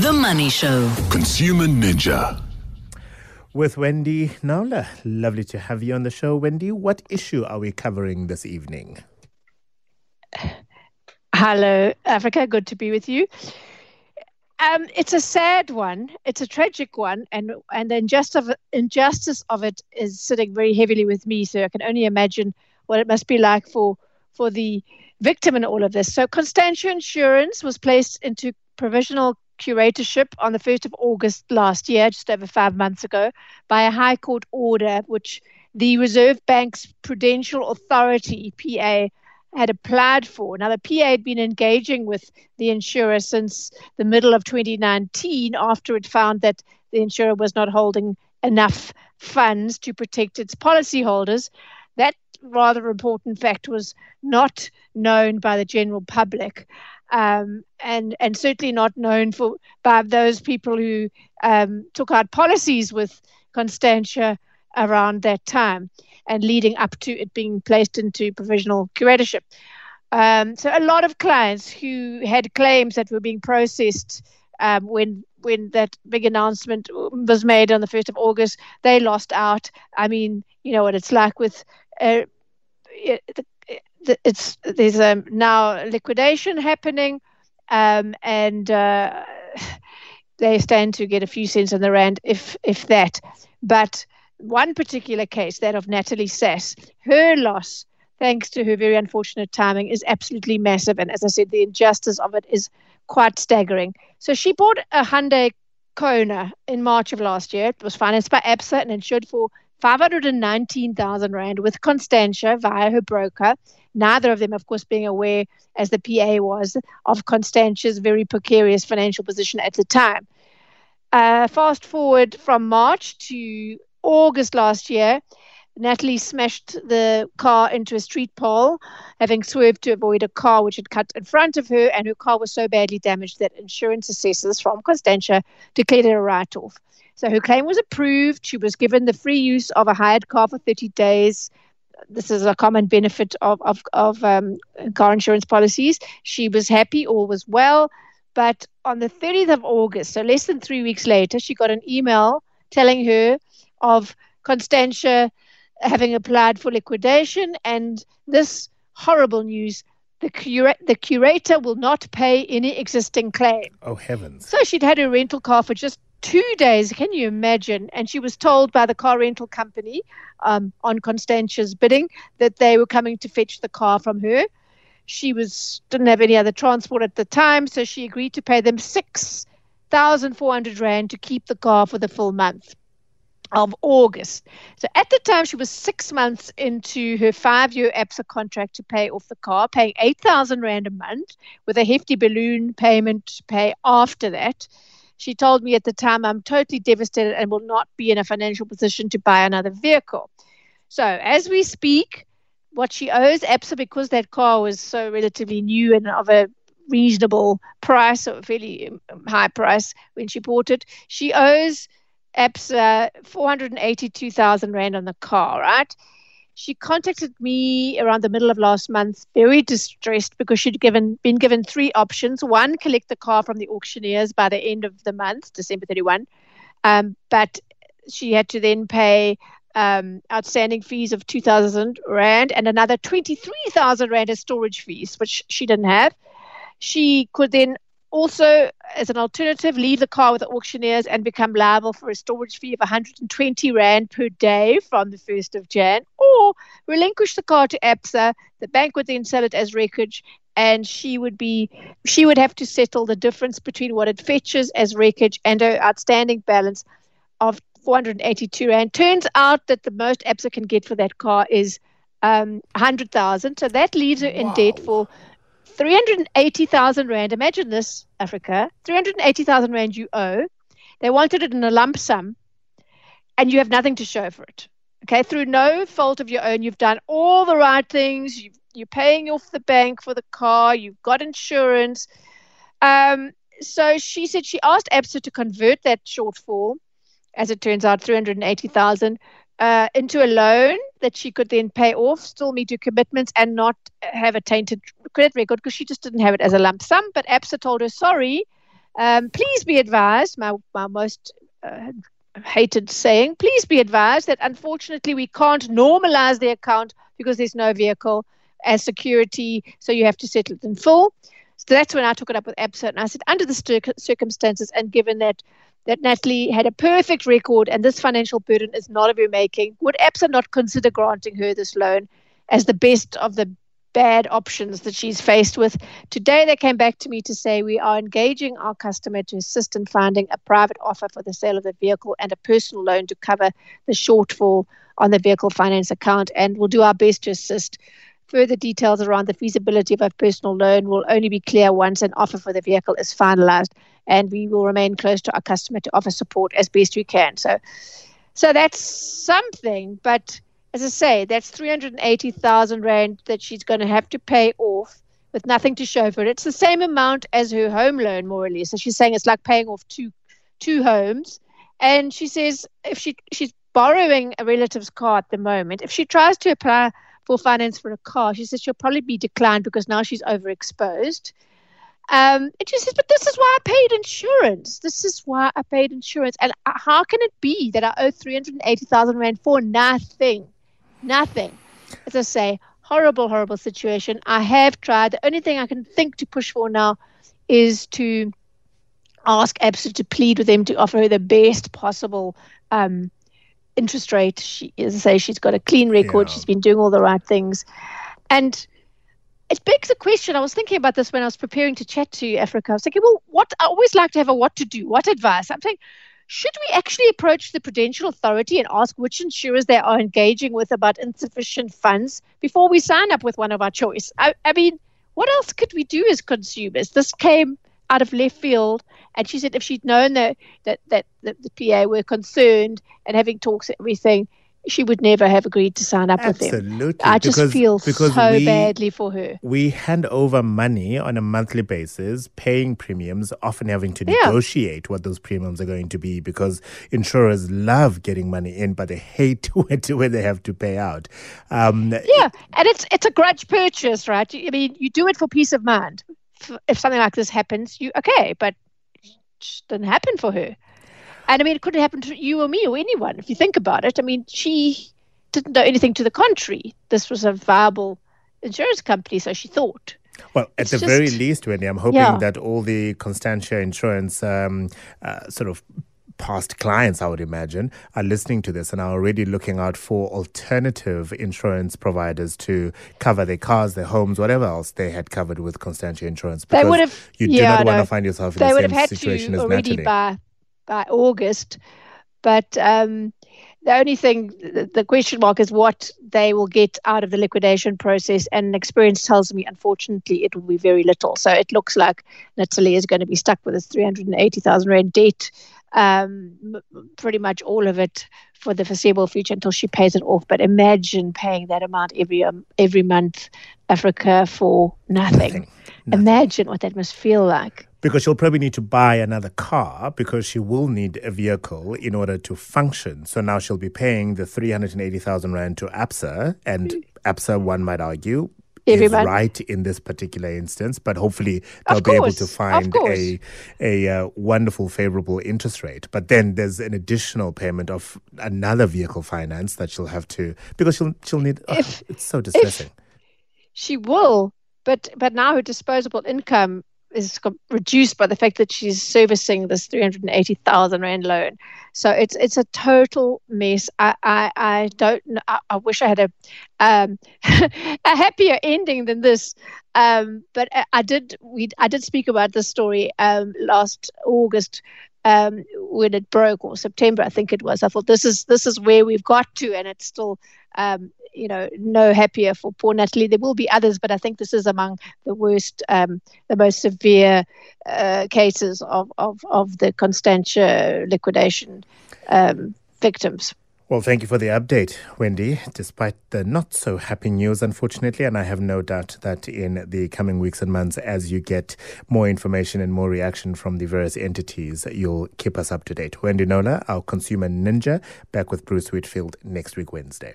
The Money Show. Consumer Ninja. With Wendy Knowler. Lovely to have you on the show, Wendy. What issue are we covering this evening? Hello, Africa. Good to be with you. Um, it's a sad one. It's a tragic one, and and the injustice of, injustice of it is sitting very heavily with me. So I can only imagine what it must be like for for the victim in all of this. So Constantia Insurance was placed into provisional curatorship on the 1st of August last year, just over five months ago, by a High Court order, which the Reserve Bank's Prudential Authority, PA, had applied for. Now, the PA had been engaging with the insurer since the middle of 2019 after it found that the insurer was not holding enough funds to protect its policyholders. That rather important fact was not known by the general public um, and and certainly not known for by those people who um, took out policies with Constantia around that time and leading up to it being placed into provisional curatorship. Um, so a lot of clients who had claims that were being processed um, when when that big announcement was made on the first of August, they lost out. I mean, you know what it's like with. Uh, it, it's there's now liquidation happening, um, and uh, they stand to get a few cents on the rand, if if that. But one particular case, that of Natalie Sass, her loss, thanks to her very unfortunate timing, is absolutely massive. And as I said, the injustice of it is quite staggering. So she bought a Hyundai Kona in March of last year. It was financed by ABSA and insured for 519,000 Rand with Constantia via her broker. Neither of them, of course, being aware, as the PA was, of Constantia's very precarious financial position at the time. Uh, fast forward from March to August last year, Natalie smashed the car into a street pole, having swerved to avoid a car which had cut in front of her, and her car was so badly damaged that insurance assessors from Constantia declared it a write off. So her claim was approved. She was given the free use of a hired car for 30 days. This is a common benefit of, of, of um, car insurance policies. She was happy, all was well. But on the 30th of August, so less than three weeks later, she got an email telling her of Constantia having applied for liquidation and this horrible news the, cura- the curator will not pay any existing claim. Oh, heavens. So she'd had her rental car for just two days. Can you imagine? And she was told by the car rental company um, on Constantia's bidding that they were coming to fetch the car from her. She was didn't have any other transport at the time, so she agreed to pay them six thousand four hundred rand to keep the car for the full month of August. So at the time, she was six months into her five year ABSA contract to pay off the car, paying 8,000 Rand a month with a hefty balloon payment to pay after that. She told me at the time, I'm totally devastated and will not be in a financial position to buy another vehicle. So, as we speak, what she owes ABSA because that car was so relatively new and of a reasonable price or fairly um, high price when she bought it, she owes ABSA 482,000 Rand on the car, right? She contacted me around the middle of last month, very distressed because she'd given been given three options. One, collect the car from the auctioneers by the end of the month, December 31. Um, but she had to then pay um, outstanding fees of 2,000 Rand and another 23,000 Rand as storage fees, which she didn't have. She could then also, as an alternative, leave the car with the auctioneers and become liable for a storage fee of 120 Rand per day from the 1st of Jan, or relinquish the car to ABSA. The bank would then sell it as wreckage, and she would be she would have to settle the difference between what it fetches as wreckage and her outstanding balance of 482 Rand. Turns out that the most ABSA can get for that car is um, 100,000. So that leaves her in wow. debt for 380,000 Rand. Imagine this, Africa. 380,000 Rand you owe. They wanted it in a lump sum, and you have nothing to show for it. Okay, through no fault of your own, you've done all the right things. you are paying off the bank for the car. You've got insurance. Um, so she said she asked ABSA to convert that shortfall, as it turns out, 380,000 uh, into a loan that she could then pay off, still meet her commitments, and not have a tainted credit record because she just didn't have it as a lump sum. But ABSA told her, sorry, Um, please be advised, my, my most uh, hated saying, please be advised that unfortunately we can't normalize the account because there's no vehicle as security, so you have to settle it in full. So that's when I took it up with ABSA, and I said, under the circumstances, and given that that Natalie had a perfect record and this financial burden is not of her making, would ABSA not consider granting her this loan as the best of the bad options that she's faced with. Today, they came back to me to say we are engaging our customer to assist in finding a private offer for the sale of the vehicle and a personal loan to cover the shortfall on the vehicle finance account, and we'll do our best to assist. Further details around the feasibility of a personal loan will only be clear once an offer for the vehicle is finalized, and we will remain close to our customer to offer support as best we can. So, so that's something, but as I say, that's 380,000 Rand that she's going to have to pay off with nothing to show for it. It's the same amount as her home loan, more or less. So she's saying it's like paying off two two homes. And she says if she she's borrowing a relative's car at the moment, if she tries to apply for finance for a car, she says she'll probably be declined because now she's overexposed. Um, and she says, but this is why I paid insurance. This is why I paid insurance. And uh, how can it be that I owe 380,000 Rand for nothing? Nothing. As I say, horrible, horrible situation. I have tried. The only thing I can think to push for now is to ask ABSA to plead with them to offer her the best possible um, interest rate. She, as I say, she's got a clean record. Yeah. She's been doing all the right things. And it begs the question. I was thinking about this when I was preparing to chat to Africa. I was thinking, well, what I always like to have a what to do, what advice. I'm saying, should we actually approach the Prudential Authority and ask which insurers they are engaging with about insufficient funds before we sign up with one of our choice? I, I mean, what else could we do as consumers? This came out of left field, and she said if she'd known that that that, the PA were concerned and having talks and everything, she would never have agreed to sign up Absolutely. with them. Absolutely, I just because, feel because so we, badly for her. We hand over money on a monthly basis, paying premiums, often having to yeah. negotiate what those premiums are going to be because insurers love getting money in, but they hate when they have to pay out. Um, yeah, and it's it's a grudge purchase, right? I mean, you do it for peace of mind. If something like this happens, you okay, but it didn't happen for her. And I mean, it could have happened to you or me or anyone if you think about it. I mean, she didn't know anything to the contrary. This was a viable insurance company, so she thought. Well, at it's the just, very least, Wendy, I'm hoping yeah. that all the Constantia Insurance um, uh, sort of past clients, I would imagine, are listening to this and are already looking out for alternative insurance providers to cover their cars, their homes, whatever else they had covered with Constantia Insurance. Because they would have, you do yeah, not want to find yourself in they the same situation as already Natalie. By, by August. But um, the only thing, the, question mark is what they will get out of the liquidation process. And experience tells me, unfortunately, it will be very little. So it looks like Natalie is going to be stuck with this 380,000 Rand debt, um, pretty much all of it for the foreseeable future until she pays it off. But imagine paying that amount every um, every month, Africa, for nothing. nothing. nothing. Imagine what that must feel like because she'll probably need to buy another car because she will need a vehicle in order to function. So now she'll be paying the 380,000 Rand to ABSA, and ABSA, one might argue, is right in this particular instance, but hopefully they'll be able to find a a uh, wonderful, favorable interest rate. But then there's an additional payment of another vehicle finance that she'll have to because she'll she'll need. Oh, it's so distressing. She will, but but now her disposable income is reduced by the fact that she's servicing this 380,000 rand loan. So it's it's a total mess. I I, I don't I, I, wish I had a um, a happier ending than this. Um, but I, I, did we I did speak about this story um, last August um, when it broke or September I think it was. I thought this is this is where we've got to, and it's still um, you know, no happier for poor Natalie. There will be others, but I think this is among the worst, um, the most severe uh, cases of, of, of the Constantia liquidation um, victims. Well, thank you for the update, Wendy, despite the not so happy news, unfortunately. And I have no doubt that in the coming weeks and months, as you get more information and more reaction from the various entities, you'll keep us up to date. Wendy Knowler, our consumer ninja, back with Bruce Whitfield next week, Wednesday.